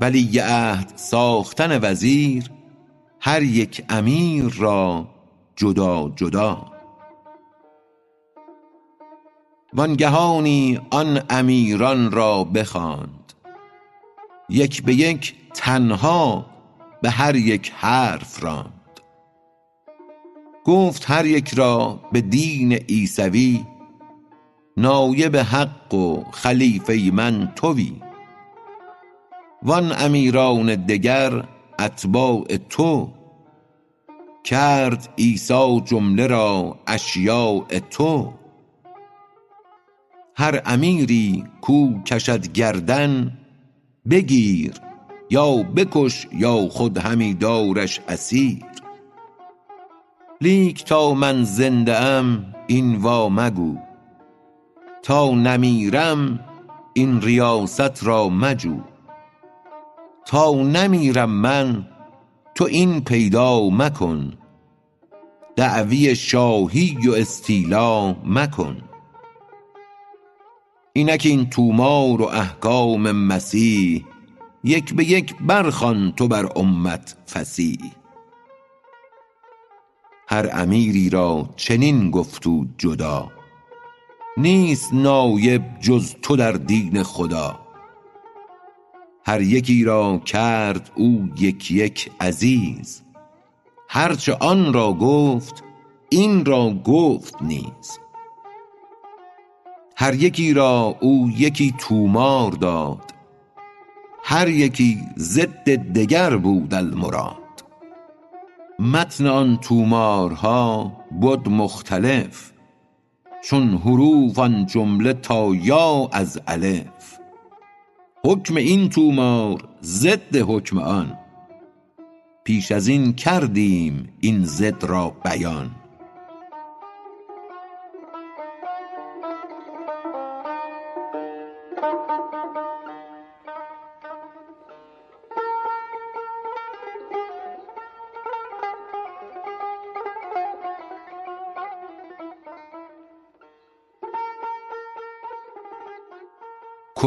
ولی عهد ساختن وزیر هر یک امیر را جدا جدا. وانگهانی آن امیران را بخواند. یک به یک تنها به هر یک حرف راند. گفت هر یک را به دین عیسوی نایب حق و خلیفه من توی. وان امیران دگر اتباع تو کرد عیسی جمله را اشیاء تو هر امیری کو کشد گردن بگیر یا بکش یا خود همی دارش اسیر لیک تا من زنده ام این وا مگو تا نمیرم این ریاست را مجو تا نمیرم من تو این پیدا مکن. دعوی شاهی و استیلا مکن. اینک این طومار و احکام مسیح یک به یک برخوان تو بر امت فصیح هر امیری را چنین گفت او جدا نیست نایب جز تو در دین خدا. هر یکی را کرد او یک یک عزیز هرچه آن را گفت این را گفت نیز. هر یکی را او یکی طومار داد هر یکی ضد دگر بود المراد. متن آن طومارها بد مختلف چون حروف آن جمله تا یا از الف. حکم این طومار ضد حکم آن. پیش از این کردیم این ضد را بیان.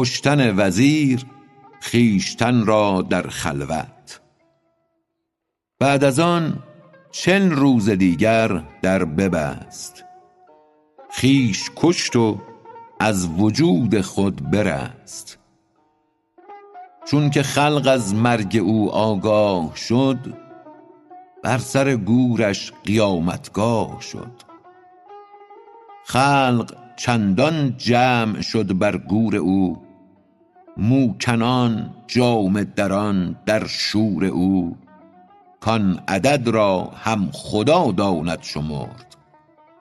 کشتن وزیر خویشتن را در خلوت. بعد از آن چل روز دیگر در ببست. خویش کشت و از وجود خود برست. چونک خلق از مرگ او آگاه شد بر سر گورش قیامتگاه شد. خلق چندان جمع شد بر گور او موکنان جامه دران در شور او. کان عدد را هم خدا داند شمرد.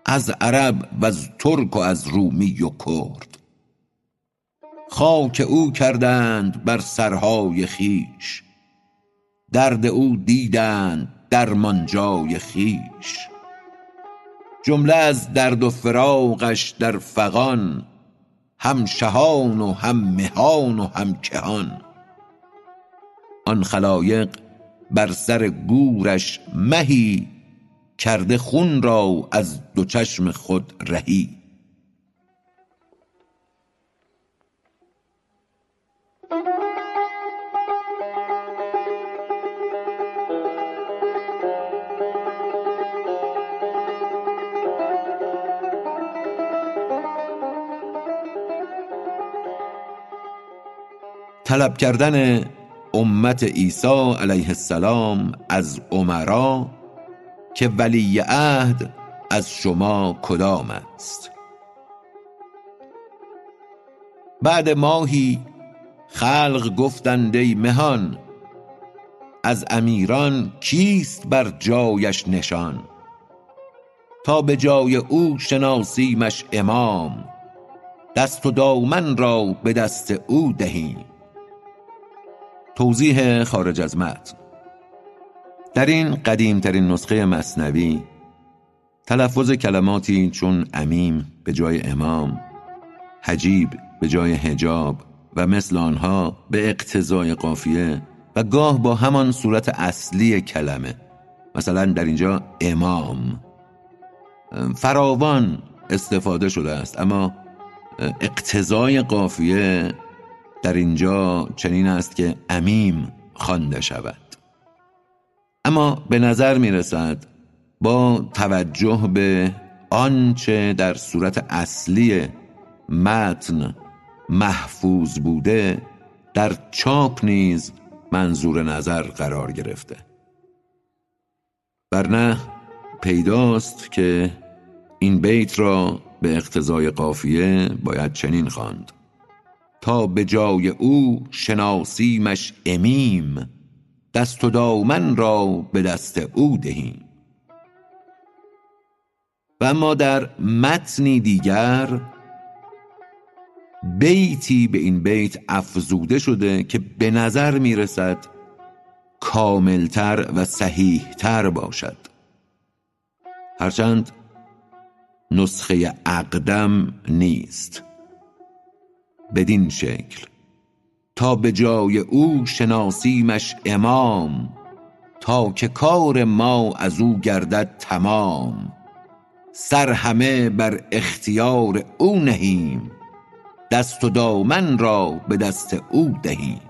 از عرب وز ترک و از رومی و کرد. خاک او کردند بر سرهای خویش. درد او دیدند درمانجای خویش. جمله از درد و فراقش در فغان هم شهان و هم مهان و هم کهان. آن خلایق بر سر گورش مهی کرده خون را از دو چشم خود رهی. طلب کردن امت عیسی علیه السلام از امرا که ولی عهد از شما کدام است. بعد ماهی خلق گفتند ای مهان از امیران کیست بر جایش نشان؟ تا به جای او شناسیمش امام دست و دامن را به دست او دهیم. توضیح خارج از متن در این قدیم ترین نسخه مثنوی تلفظ کلماتی چون امیم به جای امام حجیب به جای حجاب و مثل آنها به اقتضای قافیه و گاه با همان صورت اصلی کلمه مثلا در اینجا امام. فراوان استفاده شده است اما اقتضای قافیه در اینجا چنین است که امیم خوانده شود. اما به نظر می رسد با توجه به آنچه در صورت اصلی متن محفوظ بوده در چاپ نیز منظور نظر قرار گرفته. برنه پیداست که این بیت را به اقتضای قافیه باید چنین خواند. تا به جای او شناسیمش امیم دست و دامن را به دست او دهیم. و اما در متنی دیگر بیتی به این بیت افزوده شده که به نظر می رسد کاملتر و صحیحتر باشد. هرچند نسخه اقدم نیست. بدین شکل. تا به جای او شناسیمش امام تا که کار ما از او گردد تمام. سر همه بر اختیار او نهیم دست و دامن را به دست او دهیم.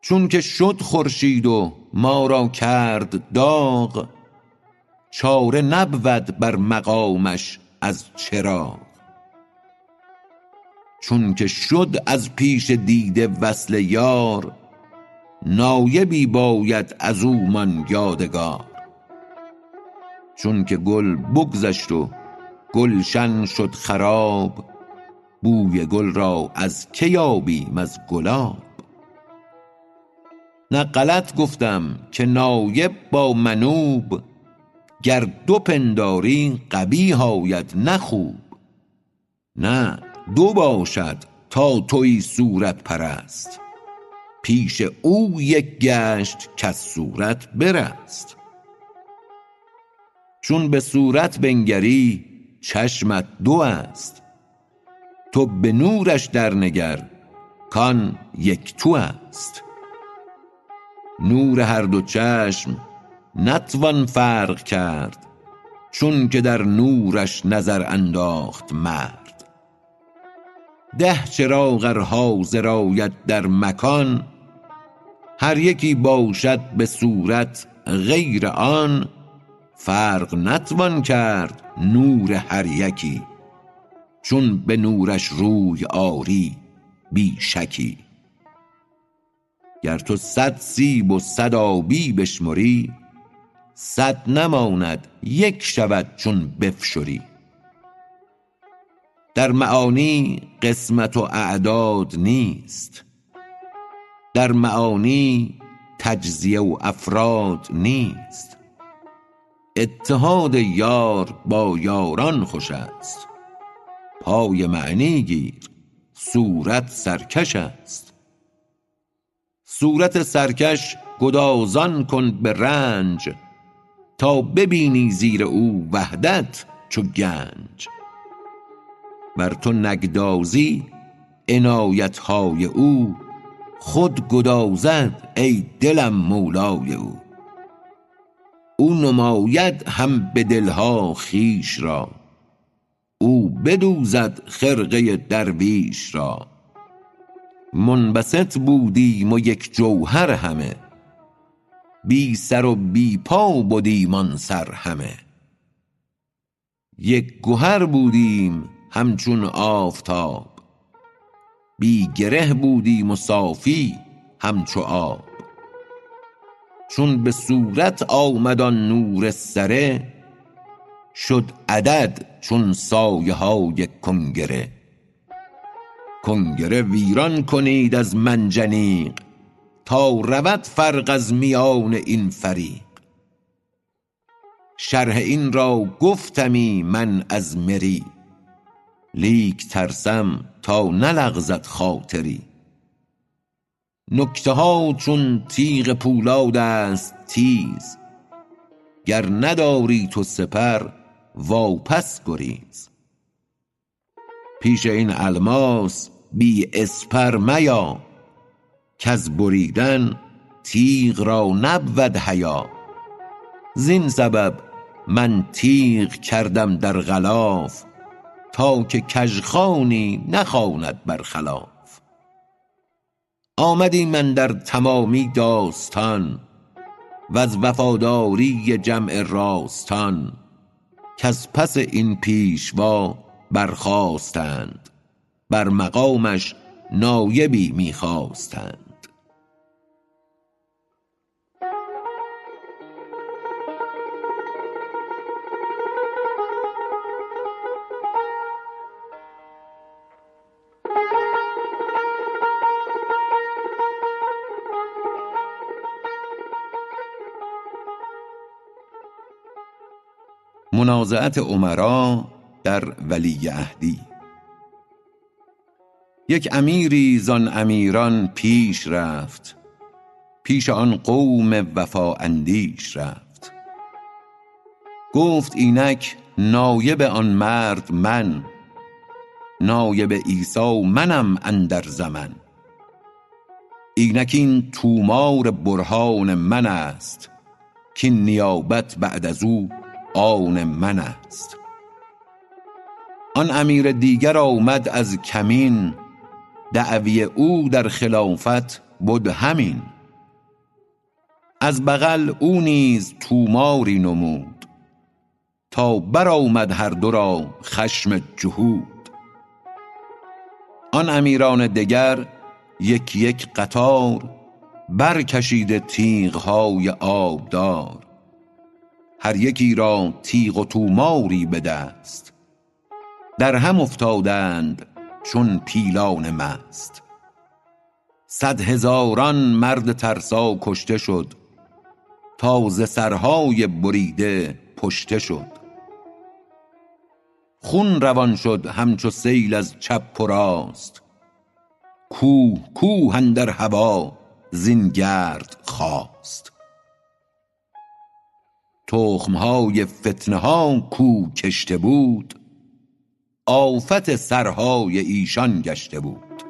چون که شد خورشید و ما را کرد داغ چاره نبود بر مقامش از چراغ. چون که شد از پیش دیده وصل یار نایبی باید از او من یادگار. چون که گل بگذشت و گلشن شد خراب بوی گل را از که یابیم از گلاب؟ نه غلط گفتم که نایب با منوب گر دو پنداری قبیح آید نه خوب. نه دو باشد تا تویی صورت پرست. پیش او یک گشت کز صورت برست. چون به صورت بنگری چشمت دو است. تو به نورش در نگر کان یک تو است. نور هر دو چشم نتوان فرق کرد چون که در نورش نظر انداخت مرد. ده چراغ ار حاضر آید در مکان هر یکی باشد به صورت غیر آن فرق نتوان کرد نور هر یکی چون به نورش روی آری بی شکی. گر تو صد سیب و صد آبی بشمری صد نماند یک شود چون بفشری. در معانی قسمت و اعداد نیست. در معانی تجزیه و افراد نیست. اتحاد یار با یاران خوش است. پای معنی گیر صورت سرکش است. صورت سرکش گدازان کن به رنج تا ببینی زیر او وحدت چو گنج. ور تو نگدازی عنایت های او خود گدازد ای دلم مولای او. او نماید هم به دلها خویش را او بدوزد خرقه درویش را. منبسط بودیم و یک جوهر همه بی سر و بی پا بدیم آن سر همه. یک گهر بودیم همچون آفتاب. بی گره بودیم و صافی همچو آب. چون به صورت آمد آن نور سره شد عدد چون سایه های کنگره. کنگره ویران کنید از منجنیق تا رود فرق از میان این فریق. شرح این را گفتمی من از مری لیک ترسم تا نلغزد خاطری. نکته ها چون تیغ پولاد است تیز گر نداری تو سپر واپس گریز. پیش این الماس بی اسپر میا کز بریدن تیغ را نبود حیا. زین سبب من تیغ کردم در غلاف تا که کژخوانی نخواند بر خلاف آمدیم اندر تمامی داستان وز وفاداری جمع راستان کز پس این پیشوا برخاستند بر مقامش نایبی می منازعت امرا در ولیعهدی یک امیری زان امیران پیش رفت پیش آن قوم وفا اندیش رفت. گفت اینک نایب آن مرد من نایب عیسی منم اندر زمن. اینک این طومار برهان من است کاین نیابت بعد از او آن من است. آن امیر دیگر آمد از کمین دعوی او در خلافت بد همین. از بغل او نیز طوماری نمود تا برآمد هر دو را خشم جهود. آن امیران دگر یک یک قطار برکشیده تیغهای آبدار. هر یکی را تیغ و طوماری به دست. در هم افتادند چون پیلان مست. صد هزاران مرد ترسا کشته شد تا ز سرهای بریده پشته شد. خون روان شد همچو سیل از چپ و راست. کوه کوه اندر هوا زین گرد خاست. تخمهای فتنه ها کو کشته بود آفت سرهای ایشان گشته بود.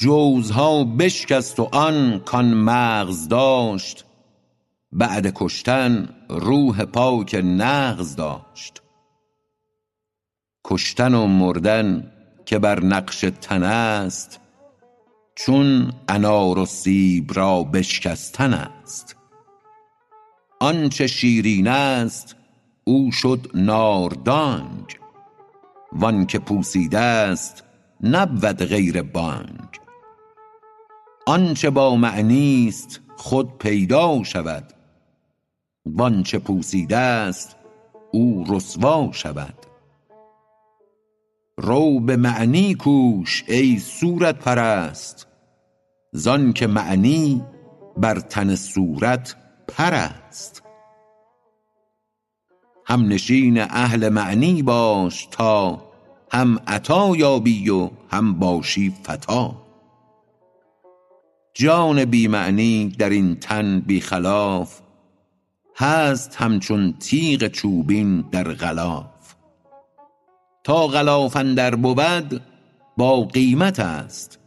جوزها بشکست و آن کان مغز داشت بعد کشتن روح پاک نغز داشت. کشتن و مردن که بر نقش تن است چون انار و سیب را بشکستن است. آنچه شیرین است او شد ناردانگ. وآنکه پوسیده است نبود غیر بانگ. آنچه با معنی است خود پیدا شود. وآنچه پوسیده است او رسوا شود. رو به معنی کوش ای صورت پرست زآنکه معنی بر تن صورت پر است. همنشین اهل معنی باش تا هم عطا یابی و هم باشی فتی جان بی معنی در این تن بی خلاف هست همچون تیغ چوبین در غلاف. تا غلاف اندر بود با قیمت است.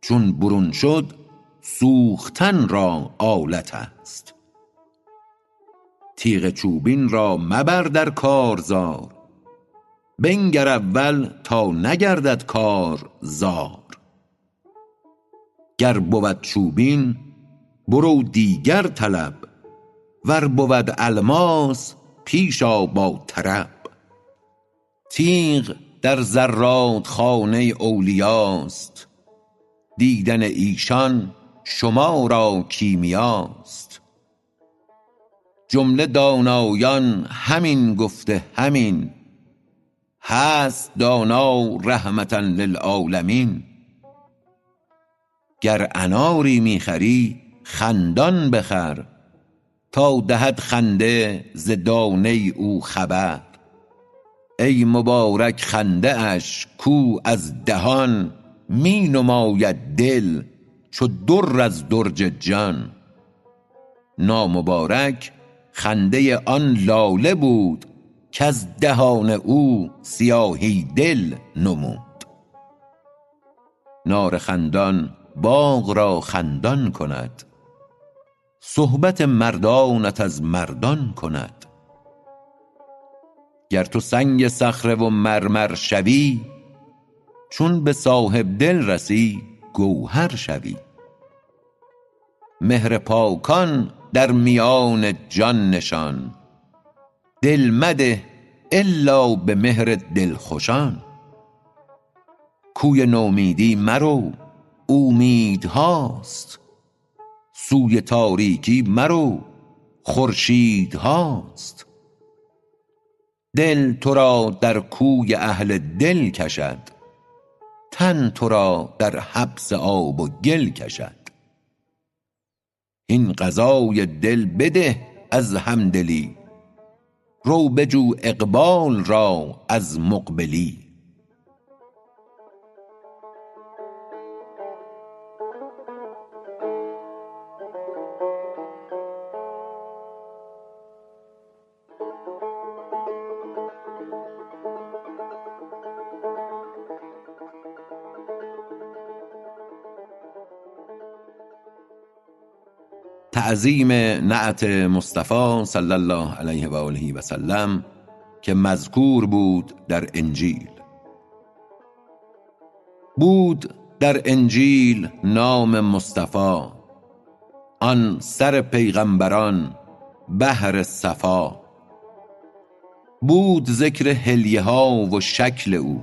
چون برون شد سوختن را آلت است. تیغ چوبین را مبر در کارزار بنگر اول تا نگردد کار زار. گر بود چوبین برو دیگر طلب ور بود الماس پیش آ با طرب. تیغ در زرادخانه اولیاست دیدن ایشان شما را کیمیاست. جمله دانایان همین گفته همین. هست دانا رحمة للعالمین. گر اناری می خری خندان بخر. تا دهد خنده ز دانه او خبر. ای مبارک خنده اش کو از دهان می نماید دل چو در از درج جان. نامبارک خنده آن لاله بود کز دهان او سیاهی دل نمود. نار خندان باغ را خندان کند. صحبت مردانت از مردان کند. گر تو سنگ صخره و مرمر شوی چون به صاحب دل رسی گوهر شوی. مهر پاکان در میان جان نشان. دل مده الا به مهر دلخوشان. کوی نومیدی مرو اومیدهاست سوی تاریکی مرو خورشیدهاست دل تو را در کوی اهل دل کشد تن تو را در حبس آب و گل کشد. هین غذای دل بده از همدلی. رو بجو اقبال را از مقبلی. تعظیم نعت مصطفی صلی الله علیه و آله و سلم که مذکور بود در انجیل. بود در انجیل نام مصطفی آن سر پیغمبران بحر صفا. بود ذکر حلیه ها و شکل او.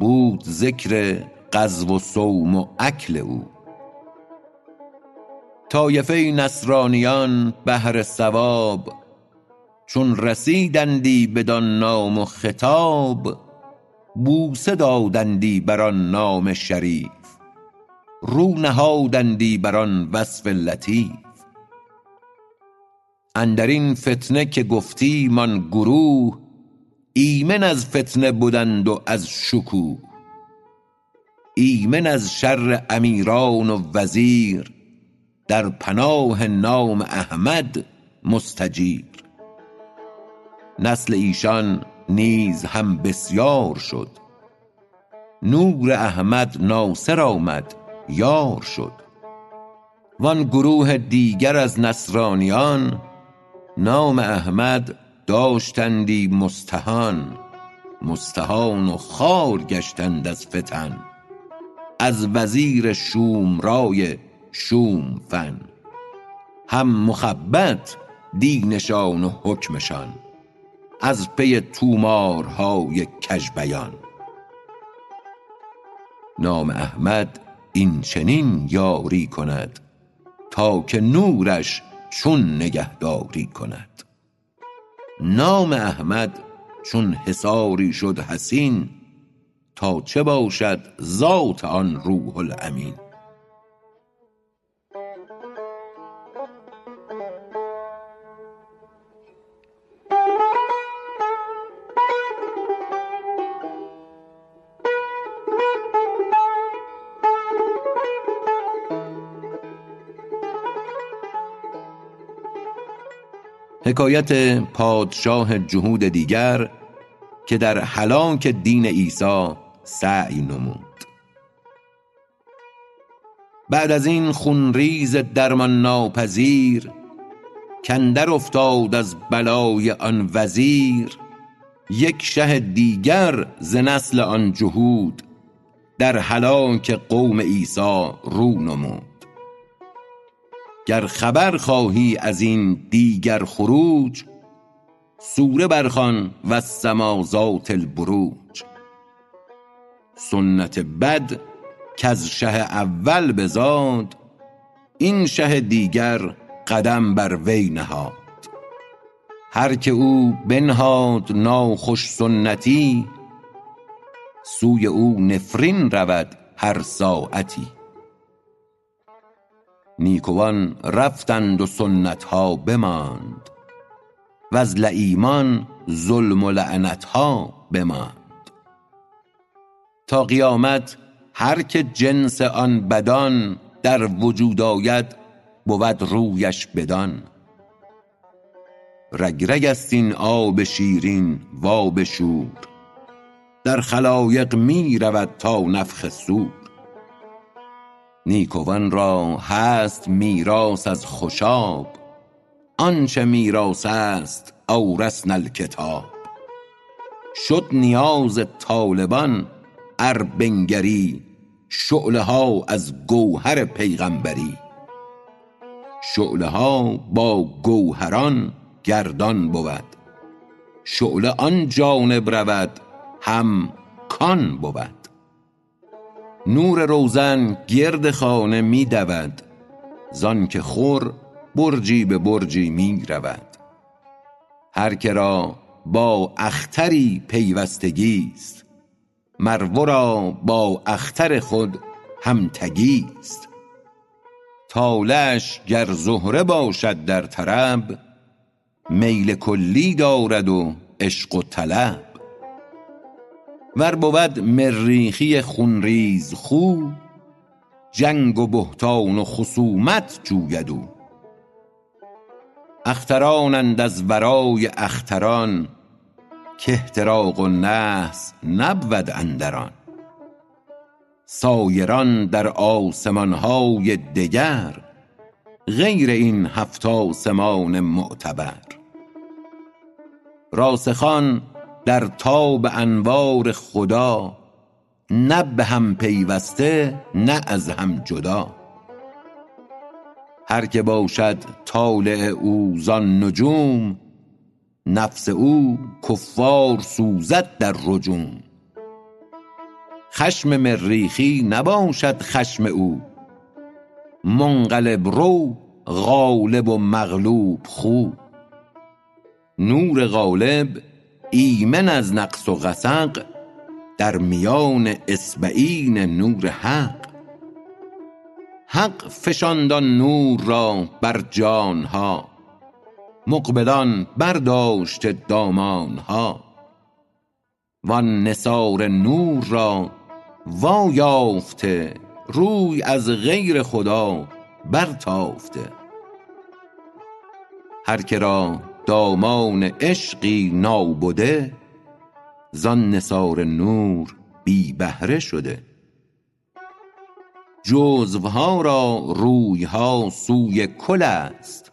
بود ذکر غزو و صوم و اکل او. طایفه نصرانیان بهر ثواب. چون رسیدندی بدان نام و خطاب بوسه دادندی بر آن نام شریف. رو نهادندی بر آن وصف لطیف. اندر این فتنه که گفتیم آن گروه ایمن از فتنه بدند و از شکوه. ایمن از شر امیران و وزیر در پناه نام احمد مستجیر. نسل ایشان نیز هم بسیار شد. نور احمد ناصر آمد یار شد. وان گروه دیگر از نصرانیان نام احمد داشتندی مستهان. مستهان و خوار گشتند از فتن. از وزیر شومرای شوم فن. هم مخبط دینشان و حکمشان. از پی طومارهای کژ بیان نام احمد این چنین یاری کند تا که نورش چون نگهداری کند. نام احمد حصاری حصاری شد حصین تا چه باشد ذات آن روح الامین. حکایت پادشاه جهود دیگر که در هلاک دین عیسی سعی نمود. بعد از این خونریز درمان ناپذیر کاندر افتاد از بلای آن وزیر یک شه دیگر ز نسل آن جهود در هلاک قوم عیسی رو نمود. گر خبر خواهی از این دیگر خروج سوره برخوان والسما ذات البروج. سنت بد کز شه اول بزاد این شه دیگر قدم بر وی نهاد. هر که او بنهاد ناخوش سنتی سوی او نفرین رود هر ساعتی. نیکوان رفتند و سنت ها بماند وز لییمان ظلم و لعنت ها بماند تا قیامت هر که جنس آن بدان در وجود آید بود رویش بدان رگ رگ است این آب شیرین و آب در خلایق می رود تا نفخ صور نیکوان را هست میراث از خوشاب. آنچه میراث است اورثنا الکتاب. شد نیاز طالبان ار بنگری شعله ها از گوهر پیغمبری. شعله ها با گوهران گردان بود. شعله آن جانب رود هم کان بود. نور روزن گرد خانه می دود. زانکه خور برجی به برجی می رود. هر که را با اختری پیوستگی است مر ورا با اختر خود همتگی است. طالعش گر زهره باشد در طرب میل کلی دارد و عشق و طلب. ور بود مریخی خونریز خو جنگ و بهتان و خصومت جوید او. اخترانند از ورای اختران کاحتراق و نحس نبود اندر آن سایران در آسمان های دگر غیر این هفت آسمان معتبر. راسخان در تاب انوار خدا نه به هم پیوسته نه از هم جدا. هر که باشد طالع او زان نجوم نفس او کفار سوزد در رجوم. خشم مریخی نباشد خشم او منقلب رو غالب و مغلوب خو. نور غالب ایمن از نقص و غسق در میان اصبعین نور حق. حق فشاند آن نور را بر جان ها مقبلان برداشته دامان ها وان نثار نور را وا یافته روی از غیر خدا برتافته. هر که را دامان عشقی نابده زان نثار نور بی بهره شده. جزوها را روی ها سوی کل است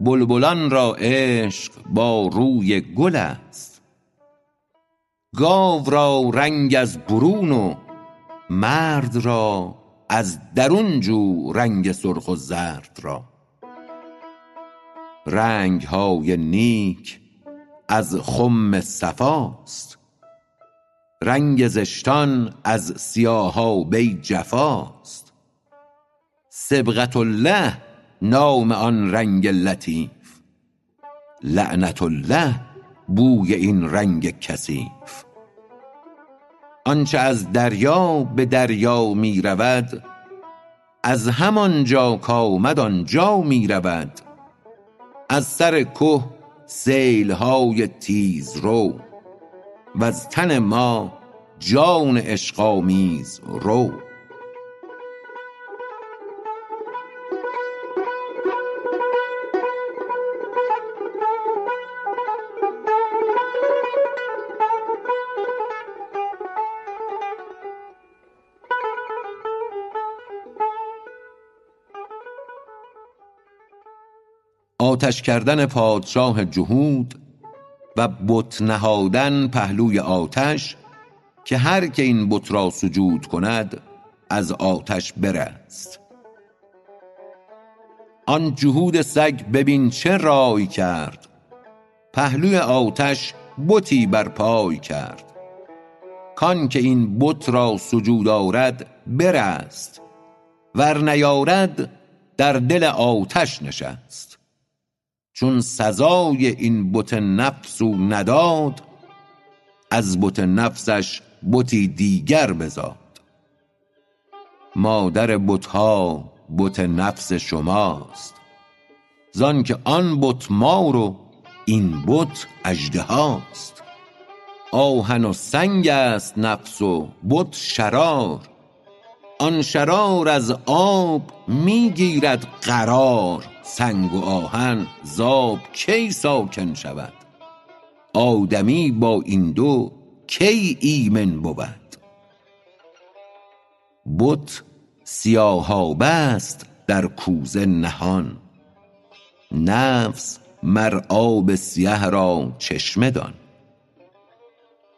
بلبلان را عشق با روی گل است. گاو را رنگ از برون و مرد را از درون جو رنگ سرخ و زرد را. رنگ های نیک از خم صفاست. رنگ زشتان از سیاهابه جفاست. صبغة الله نام آن رنگ لطیف. لعنت الله بوی این رنگ کثیف. آنچه از دریا به دریا می رود از همانجا کآمد آنجا می رود. از سر که سیل های تیزرو وز تن ما جان عشق آمیز رو. آتش کردن پادشاه جهود و بت نهادن پهلوی آتش که هر که این بت را سجود کند از آتش برست. آن جهود سگ ببین چه رای کرد. پهلوی آتش بتی بر پای کرد. کان که این بت را سجود آرد برست. ور نیارد در دل آتش نشست. چون سزای این بت نفس او نداد از بت نفسش بتی دیگر بزاد. مادر بت ها بت نفس شماست. زانکه آن بت مار و این بت اژدهاست آهن و سنگ است نفس و بت شرار. آن شرار از آب می گیرد قرار سنگ و آهن ز آب کی ساکن شود؟ آدمی با این دو کی ایمن بود؟ بت سیاهابه است در کوزه نهان نفس مر آب سیه را چشمه دان.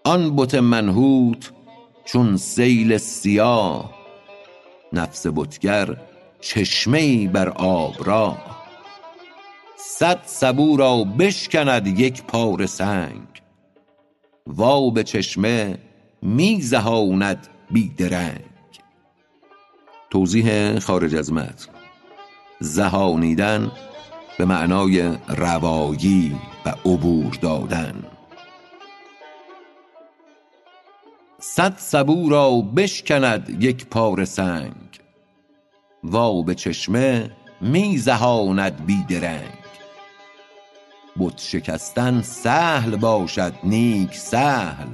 آن بت منحوت چون سیل سیاه نفس بتگر چشمه بر آب راه صد سبو را بشکند یک پاره سنگ. و آب چشمه می زهاند بی درنگ. توضیح خارج از متن. زهانیدن به معنای روایی و عبور دادن. صد سبو را بشکند یک پاره سنگ. و آب چشمه می زهاند بی درنگ. بت شکستن سهل باشد نیک سهل.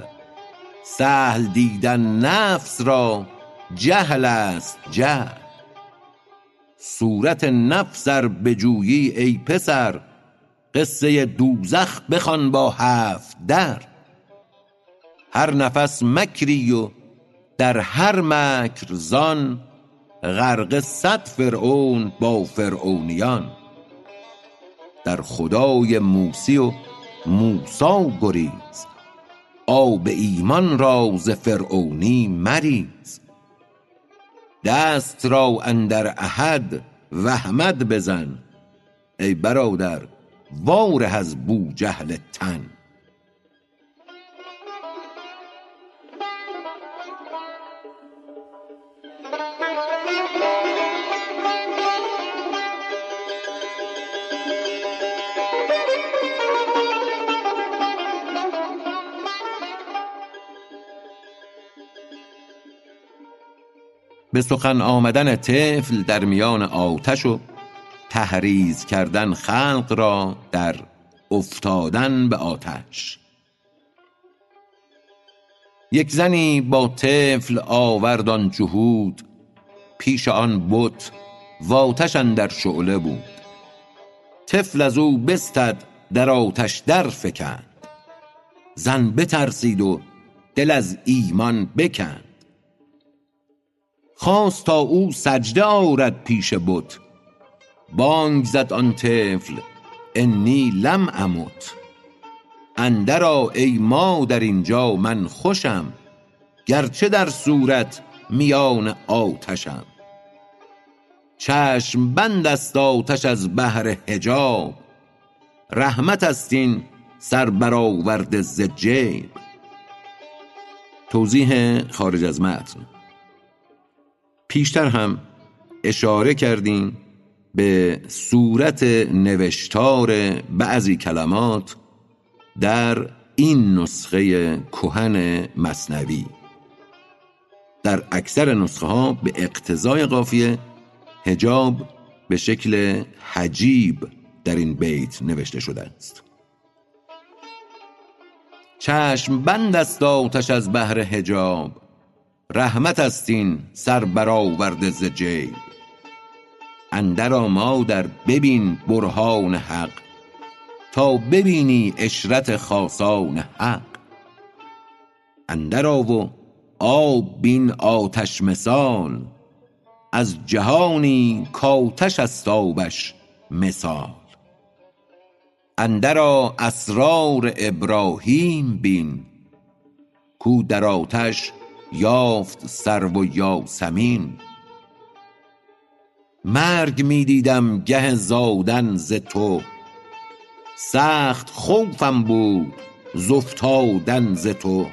سهل دیدن نفس را جهل است جهل. صورت نفس ار بجویی ای پسر قصه دوزخ بخوان با هفت در. هر نفس مکری و در هر مکر زان غرقه صد فرعون با فرعونیان. در خدای موسی و موسی گریز. آب ایمان را ز فرعونی مریز. دست را اندر احد وحمد بزن. ای برادر واره از بوجهل تن. به سخن آمدن طفل در میان آتش و تحریض کردن خلق را در افتادن به آتش. یک زنی با طفل آورد آن جهود پیش آن بت و آتش اندر شعله بود. طفل از او بستد در آتش در فکند. زن بترسید و دل از ایمان بکند. خواست تا او سجده آرد پیش بت. بانگ زد آن طفل انی لم امت. اندر آ ای مادر اینجا من خوشم. گرچه در صورت میان آتشم. چشم بند است آتش از بهر حجاب. رحمت است این سر برآورده ز جیب. توضیح خارج از متن. پیشتر هم اشاره کردیم به صورت نوشتار بعضی کلمات در این نسخه کهن مثنوی در اکثر نسخه ها به اقتضای قافیه حجاب به شکل حجیب در این بیت نوشته شده است. چشم بند است آتش از بهر حجاب. رحمت است این سر برآورده ز جیب اندر مادر ببین برهان حق تا ببینی عشرت خاصان حق. اندر و آب بین آتش مثال از جهانی کآتش است آبش مثال. اندر اسرار ابراهیم بین کو در آتش یافت سرو و یاسمین. مرگ می دیدم گه زادن ز تو. سخت خوفم بود ز افتادن ز تو.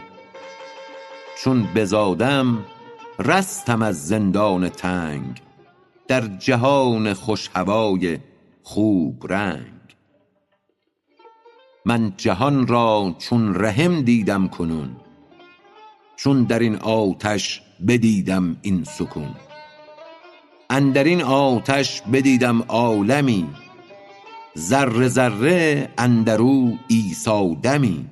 چون بزادم رستم از زندان تنگ در جهان خوش هوای خوب رنگ. من جهان را چون رحم دیدم کنون چون در این آتش بدیدم این سکون. اندر این آتش بدیدم عالمی ذره ذره اندر او عیسی دمی.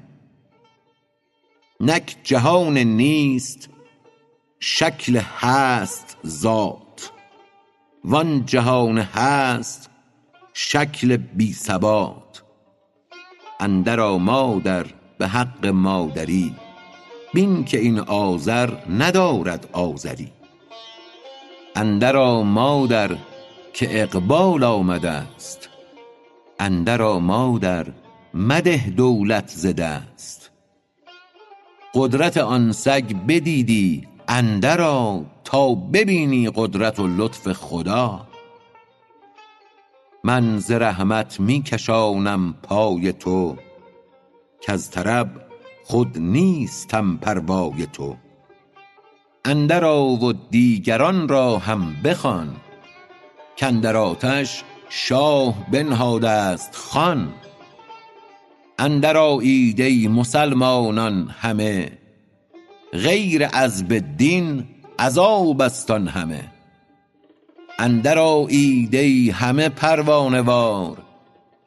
نک جهان نیست شکل هست ذات. وان جهان هست شکل بی ثبات. اندر مادر به حق مادری. بین که این آذر ندارد آذری. اندر آ مادر که اقبال آمده ست اندر آ مادر مده دولت ز دست. قدرت آن سگ بدیدی اندرآ تا ببینی قدرت و لطف خدا. من ز رحمت می کشانم پای تو کز طرب خود نیستم پروای تو. اندرآ و دیگران را هم بخوان. کاندر آتش شاه بنهاده است خوان. اندر آیید ای مسلمانان همه. غیر عذب دین عذاب است آن همه. اندر آیید ای همه پروانه وار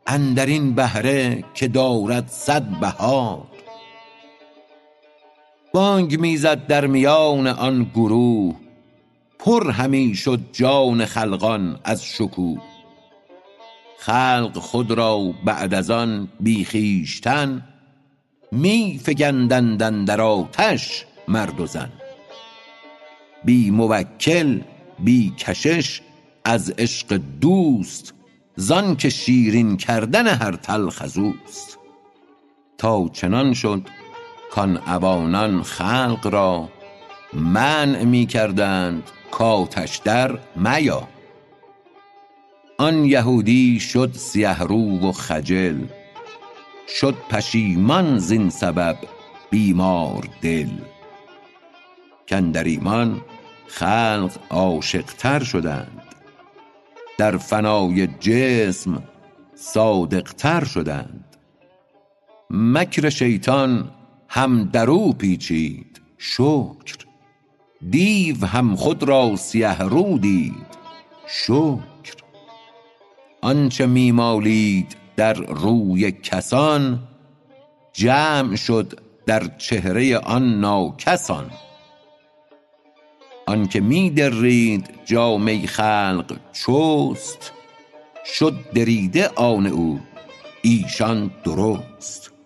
اندر این بهره که دارد صد بهار. بانگ می زد در میان آن گروه. پر همی شد جان خلقان از شکوه. خلق خود را بعد از آن بی خویشتن می فگندند اندر آتش مرد و زن. بی موکل بی کشش از عشق دوست زان که شیرین کردن هر تلخ ازوست تا چنان شد کان عوانان خلق را منع می کردند کآتش در میا. آن یهودی شد سیه رو و خجل شد پشیمان زین سبب بیمار دل. کاندر ایمان خلق عاشق تر شدند در فنای جسم صادق تر شدند. مکر شیطان هم درو پیچید شکر. دیو هم خود را سیه رو دید شکر. آنچه می مالید در روی کسان جمع شد در چهره آن ناکسان. آنکه می درید جامه خلق چست شد دریده آن او ایشان درست.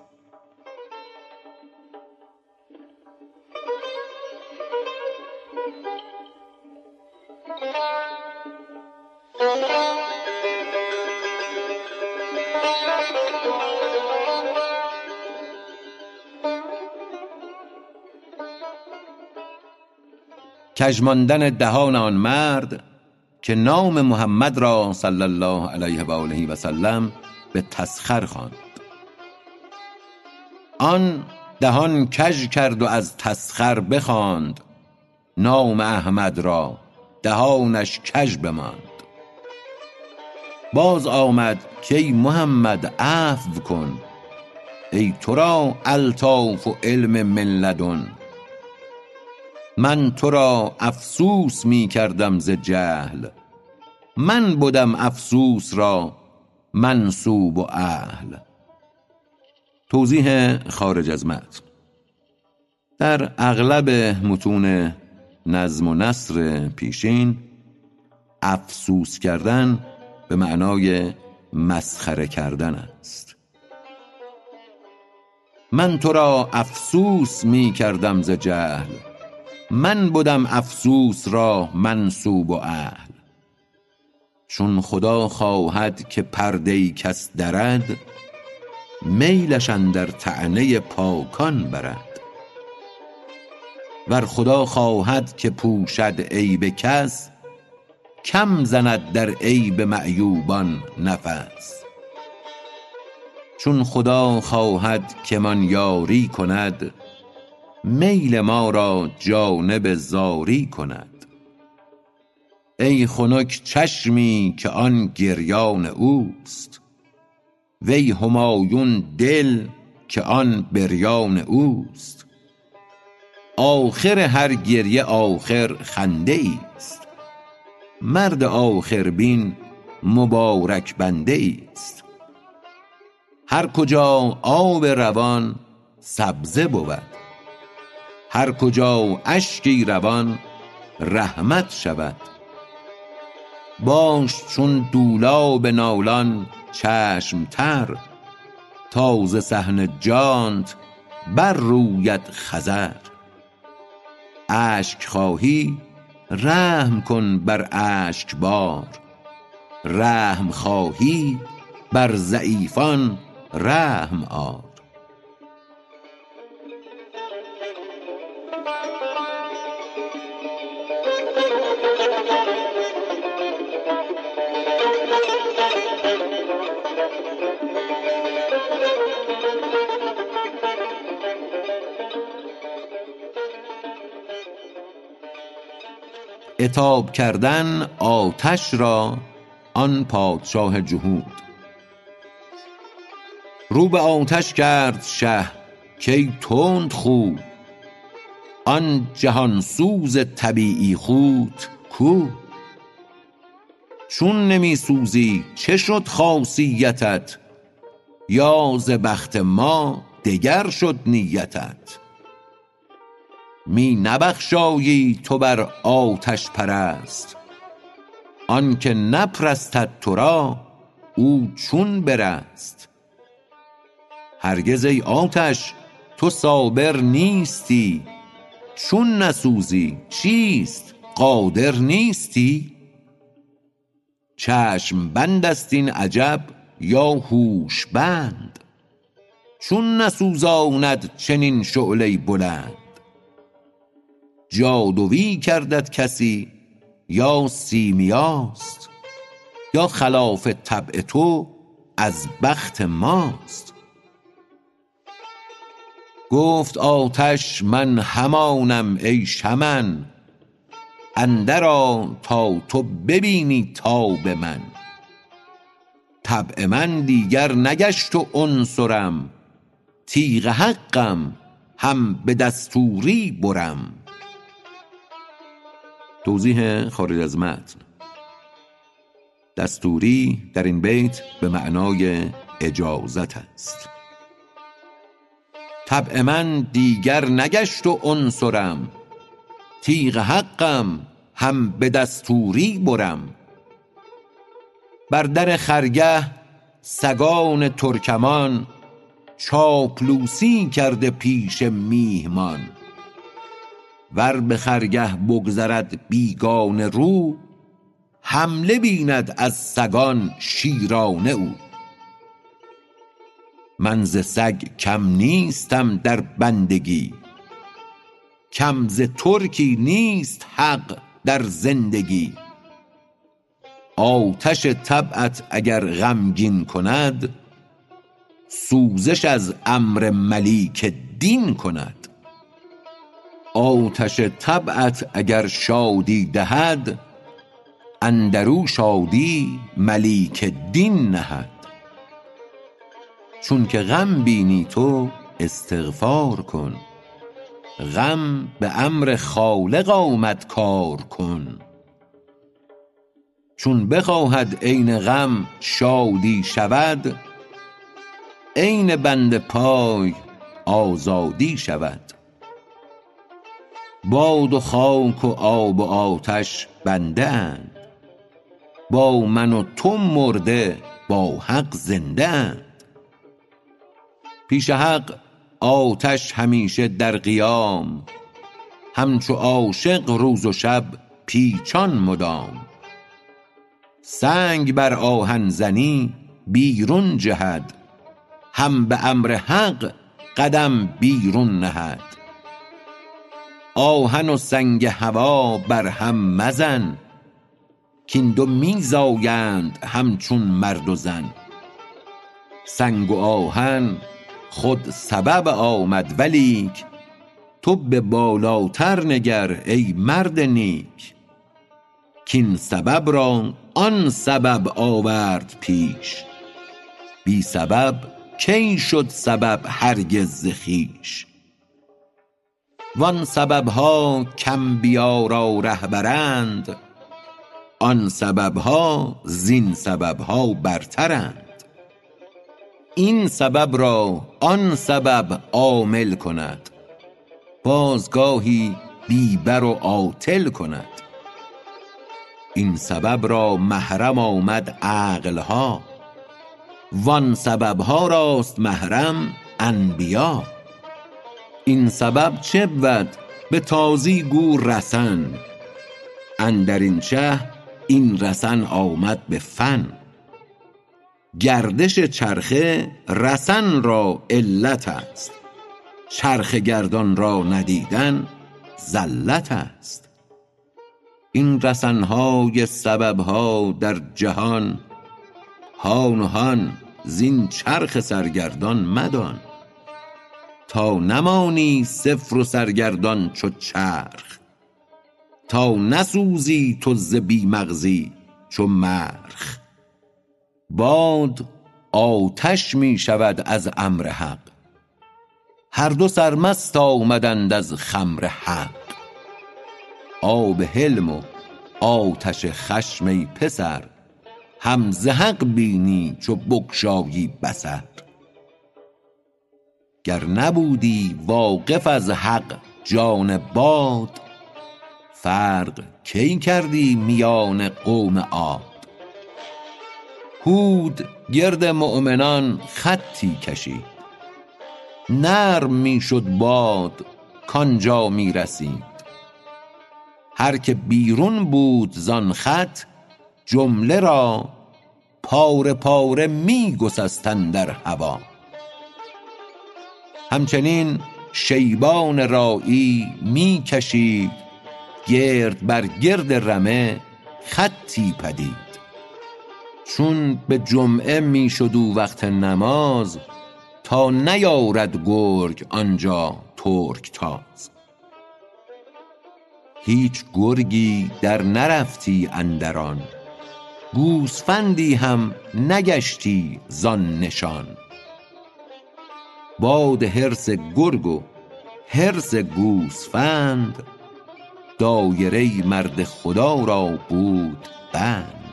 کژ ماندن دهان آن مرد که نام محمد را صلی الله علیه و آله و سلم به تسخر خواند. آن دهان کژ کرد و از تسخر بخواند. نام احمد را دهانش کژ بماند. باز آمد کای محمد عفو کن. ای تو را الطاف و علم من لدن. من تو را افسوس می کردم ز جهل. من بدم افسوس را منسوب و اهل. توضیح خارج از متن. در اغلب متون نظم و نثر پیشین افسوس کردن به معنای مسخره کردن است. من تو را افسوس می کردم ز جهل. من بدم افسوس را منسوب و اهل. چون خدا خواهد که پرده کس درد میلش اندر طعنه پاکان برد. ور خدا خواهد که پوشد عیب کس کم زند در عیب معیوبان نفس. چون خدا خواهد که مان یاری کند میل ما را جانب زاری کند. ای خنک چشمی که آن گریان اوست. وی همایون دل که آن بریان اوست. آخر هر گریه آخر خنده ایست مرد آخربین مبارک بنده ایست هر کجا آب روان سبزه بود. هر کجا اشکی روان رحمت شود. باش چون دولاب نالان چشم تر تا ز صحن جانت بر روید خضر. اشک خواهی رحم کن بر اشکبار رحم خواهی بر ضعیفان رحم آر. عتاب کردن آتش را آن پادشاه جهود. رو به آتش کرد شه کای تندخو آن جهان سوز طبیعی خوت کو. چون نمی سوزی چه شد خاصیتت؟ یا ز بخت ما دگر شد نیتت؟ می نبخشایی تو بر آتش پرست. آنک نپرستد تو را او چون برست. هرگز ای آتش تو صابر نیستی. چون نسوزی چیست؟ قادر نیستی؟ چشم بند است این عجب یا هوش بند؟ چون نسوزاند چنین شعله بلند؟ جادوی کردت کسی یا سیمیاست یا خلاف طبع تو از بخت ماست گفت آتش من همانم ای شمن اندر آ تا تو ببینی تاب من طبع من دیگر نگشت و عنصرم تیغ حقم هم به دستوری برم. توضیح خارج از متن. دستوری در این بیت به معنای اجازت است. طبع من دیگر نگشت و عنصرم. تیغ حقم هم به دستوری برم. بر در خرگه سگان ترکمان چاپلوسی کرده پیش میهمان. ور به خرگه بگذرد بیگانه رو حمله بیند از سگان شیرانه او. من ز سگ کم نیستم در بندگی کم ز ترکی نیست حق در زندگی. آتش طبعت اگر غمگین کند سوزش از امر ملیک دین کند. آتش طبعت اگر شادی دهد اندرو شادی ملیک دین نهد. چونک غم بینی تو استغفار کن. غم به امر خالق آمد کار کن. چون بخواهد عین غم شادی شود عین بند پای آزادی شود. باد و خاک و آب و آتش بنده اند. با من و تو مرده با حق زنده اند. پیش حق آتش همیشه در قیام همچو عاشق روز و شب پیچان مدام. سنگ بر آهن زنی بیرون جهد هم به امر حق قدم بیرون نهد. آهن و سنگ هوا بر هم مزن کین دو می زایند همچون مرد و زن. سنگ و آهن خود سبب آمد ولیک تو به بالاتر نگر ای مرد نیک. کین سبب را آن سبب آورد پیش بی سبب کی شد سبب هرگز ز وان سبب ها کانبیا ره برند آن سبب ها زین سبب ها برترند. این سبب را آن سبب عامل کند بازگاهی بی بر و عاطل کند. این سبب را محرم آمد عقل ها وان سبب ها راست محرم انبیا. این سبب چه بود؟ به تازی گو رسن. اندرین چه این رسن آمد به فن. گردش چرخه رسن را علت است. چرخ گردان را ندیدن زلت است. این رسن های سبب ها در جهان هان هان زین چرخ سرگردان مدان. نمانی صفر و سرگردان چو چرخ. تا نسوزی تو ز بی مغزی چو مرخ. باد آتش می شود از امر حق. هر دو سرمست آمدند از خمر حق. آب حلم و آتش خشم پسر هم ز حق بینی چو بگشایی بصر. گر نبودی واقف از حق جان باد فرق کی کردی میان قوم عاد؟ هود گرد مؤمنان خطی کشید نرم می شد باد کآنجا می رسید هر که بیرون بود زآن خط جمله را پاره پاره می گسست اندر هوا. همچنین شیبان راعی می کشید گرد بر گرد رمه خطی پدید. چون به جمعه می شد او وقت نماز تا نیارد گرگ آنجا ترکتاز هیچ گرگی در نرفتی اندر آن گوسفندی هم نگشتی زآن نشان. باد حرص گرگ و حرص گوسفند. دایره مرد خدا را بود بند.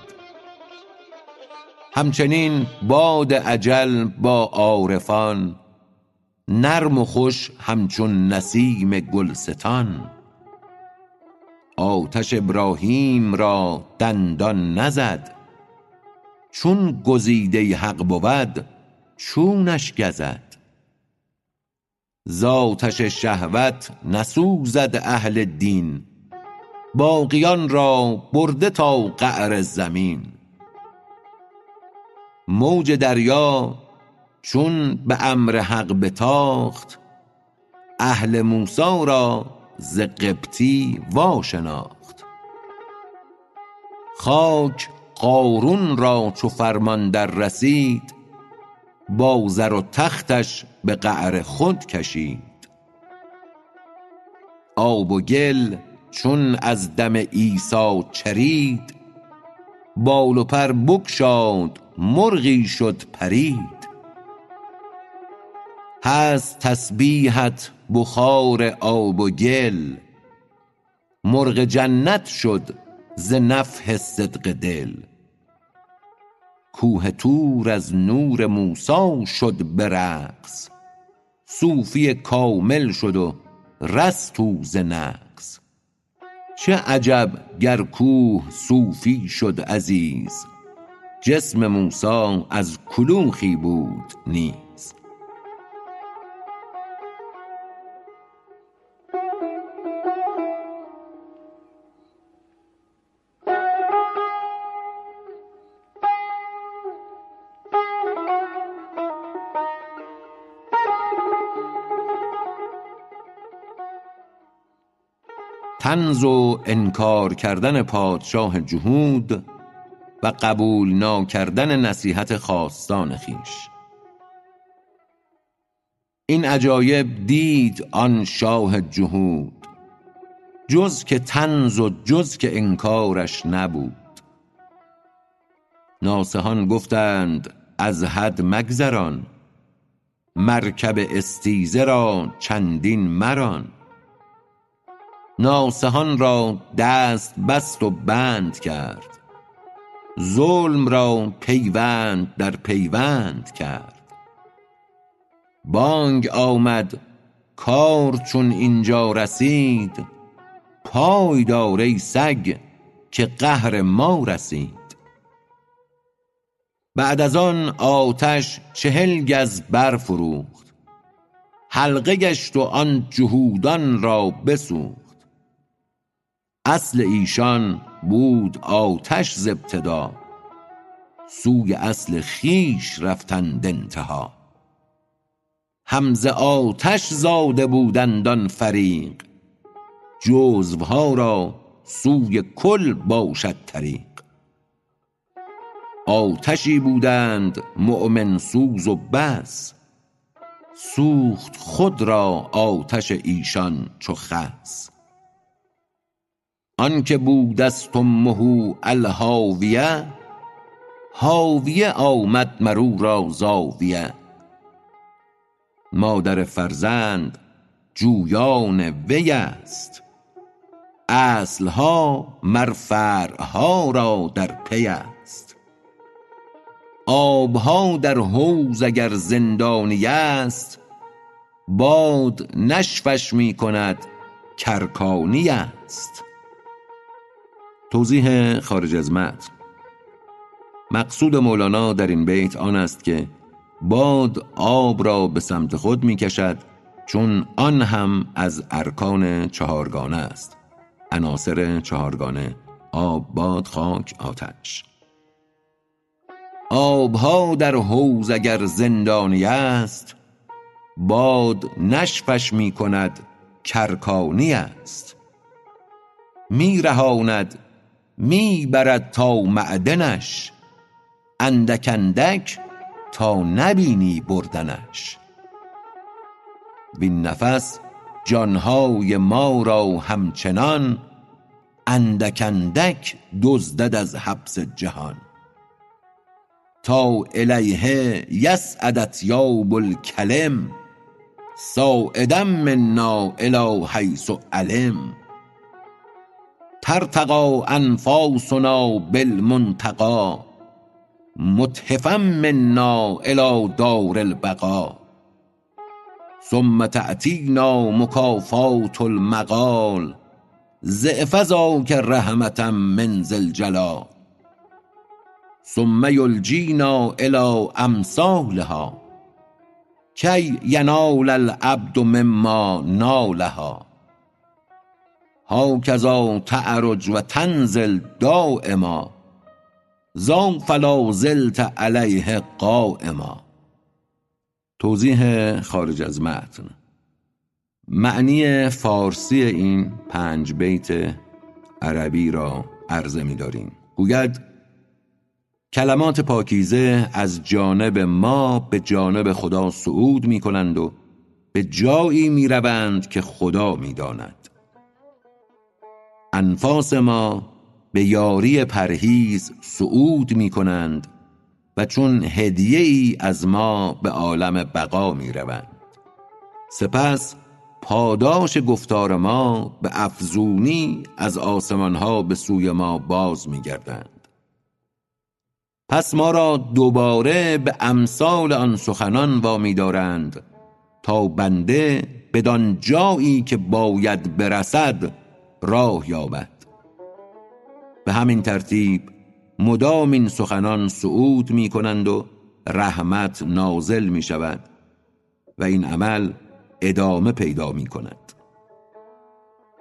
همچنین باد اجل با عارفان نرم و خوش همچون نسیم گلستان. آتش ابراهیم را دندان نزد چون گزیده حق بود چونش گزد. ز آتش شهوت نسوزد اهل دین. باقیان را برده تا قعر زمین. موج دریا چون به امر حق بتاخت اهل موسی را ز قبطی وا شناخت خاک قارون را چو فرمان در رسید با زر و تختش به قعر خود کشید. آب و گل چون از دم عیسی چرید بال و پر بگشاد مرغی شد پرید. هست تسبیحت بخار آب و گل مرغ جنت شد ز نفح صدق دل. کوه طور از نور موسی شد به رقص. صوفی کامل شد و رست او ز نقص. چه عجب گر کوه صوفی شد عزیز. جسم موسی از کلوخی بود نیز. طنز و انکار کردن پادشاه جهود و قبول ناکردن نصیحت خاصان خویش این عجایب دید آن شاه جهود جز که طنز و جز که انکارش نبود. ناصحان گفتند از حد مگذران مرکب استیزه را چندین مران. ناصحان را دست بست و بند کرد. ظلم را پیوند در پیوند کرد. بانگ آمد کار چون اینجا رسید پای دار ای سگ که قهر ما رسید. بعد از آن آتش چهل گز برفروخت حلقه گشت و آن جهودان را بسوخت. اصل ایشان بود آتش ز ابتدا سوی اصل خویش رفتند انتها. هم ز آتش زاده بودند آن فریق جزوها را سوی کل باشد طریق. آتشی بودند مؤمن سوز و بس سوخت خود را آتش ایشان چو خس. آنکه بودست امه الهاویه هاویه آمد مر او را زاویه. مادر فرزند جویان وی است اصلها مر فرعها را در پی است. آبها در حوض اگر زندانی است باد نشفش می کند کارکانی است. توضیح خارج از متن. مقصود مولانا در این بیت آن است که باد آب را به سمت خود می کشد چون آن هم از ارکان چهارگانه است. عناصر چهارگانه آب باد خاک آتش. آبها در حوض اگر زندانی است باد نشفش می کند کارکانی است. می رهاند می برد تا معدنش. اندک اندک تا نبینی بردنش. وین نفس جانهای ما را همچنان اندک اندک دزدد از حبس جهان. تا الیه یصعد اطیاب الکلم صاعدا منا الی حیث علم. ترتقی انفاسنا بالمنتقی متحفا منا الی دار البقا ثم تأتینا مکافات المقال ضعف ذاک رحمة من ذی الجلال ثم یلجینا الی امثالها کی ینال العبد مما نالها هاکذا تعرج و تنزل دایما ذا فلا زلت علیه قایما. توضیح خارج از متن. معنی فارسی این پنج بیت عربی را عرضه می داریم گوید کلمات پاکیزه از جانب ما به جانب خدا صعود می کنند و به جایی می روند که خدا می داند انفاس ما به یاری پرهیز صعود می کنند و چون هدیه ای از ما به عالم بقا می روند. سپس پاداش گفتار ما به افزونی از آسمان ها به سوی ما باز می گردند. پس ما را دوباره به امثال آن سخنان وامی دارند تا بنده بدان جایی که باید برسد راه یابد. به همین ترتیب مدام این سخنان صعود می کنند و رحمت نازل می شود و این عمل ادامه پیدا می کند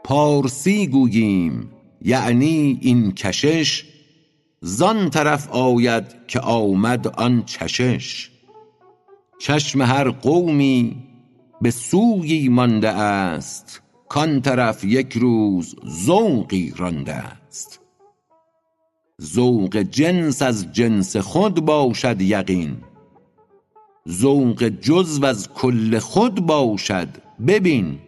پارسی گوییم یعنی این کشش زان طرف آید که آمد آن چشش. چشم هر قومی به سویی مانده است. کان طرف یک روز ذوقی رانده است. ذوق جنس از جنس خود باشد یقین. ذوق جزو از کل خود باشد ببین.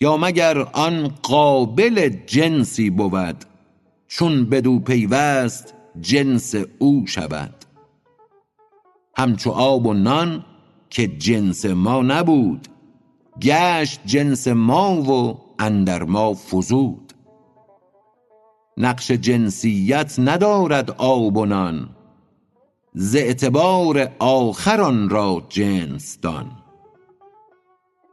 یا مگر آن قابل جنسی بود چون بدو پیوست جنس او شود. همچو آب و نان که جنس ما نبود گشت جنس ما و اندر ما فزود. نقش جنسیت ندارد آب و نان ز اعتبار آخر آن را جنس دان.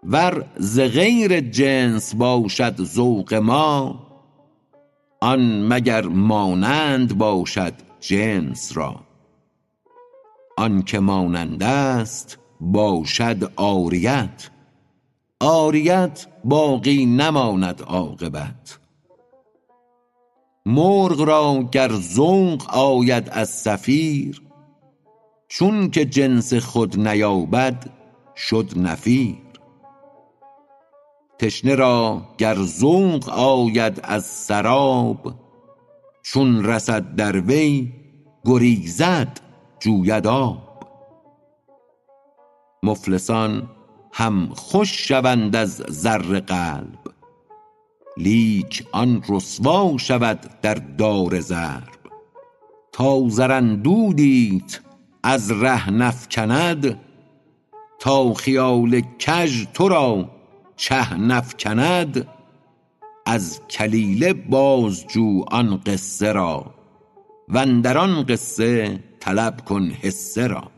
ور ز غیر جنس باشد ذوق ما آن مگر مانند باشد جنس را. آنکه مانند است باشد عاریت. عاریت باقی نماند عاقبت. مرغ را گر ذوق آید از صفیر چونک جنس خود نیابد شد نفیر. تشنه را گر ذوق آید از سراب چون رسد در وی گریزد جوید آب. مفلسان هم خوش شوند از زر قلب. لیک آن رسوا شود در دار ضرب. تا زر اندودیت از ره نفکند تا خیال کژ تو را چه نفکند از کلیله باز جو آن قصه را واندر آن قصه طلب کن حصه را.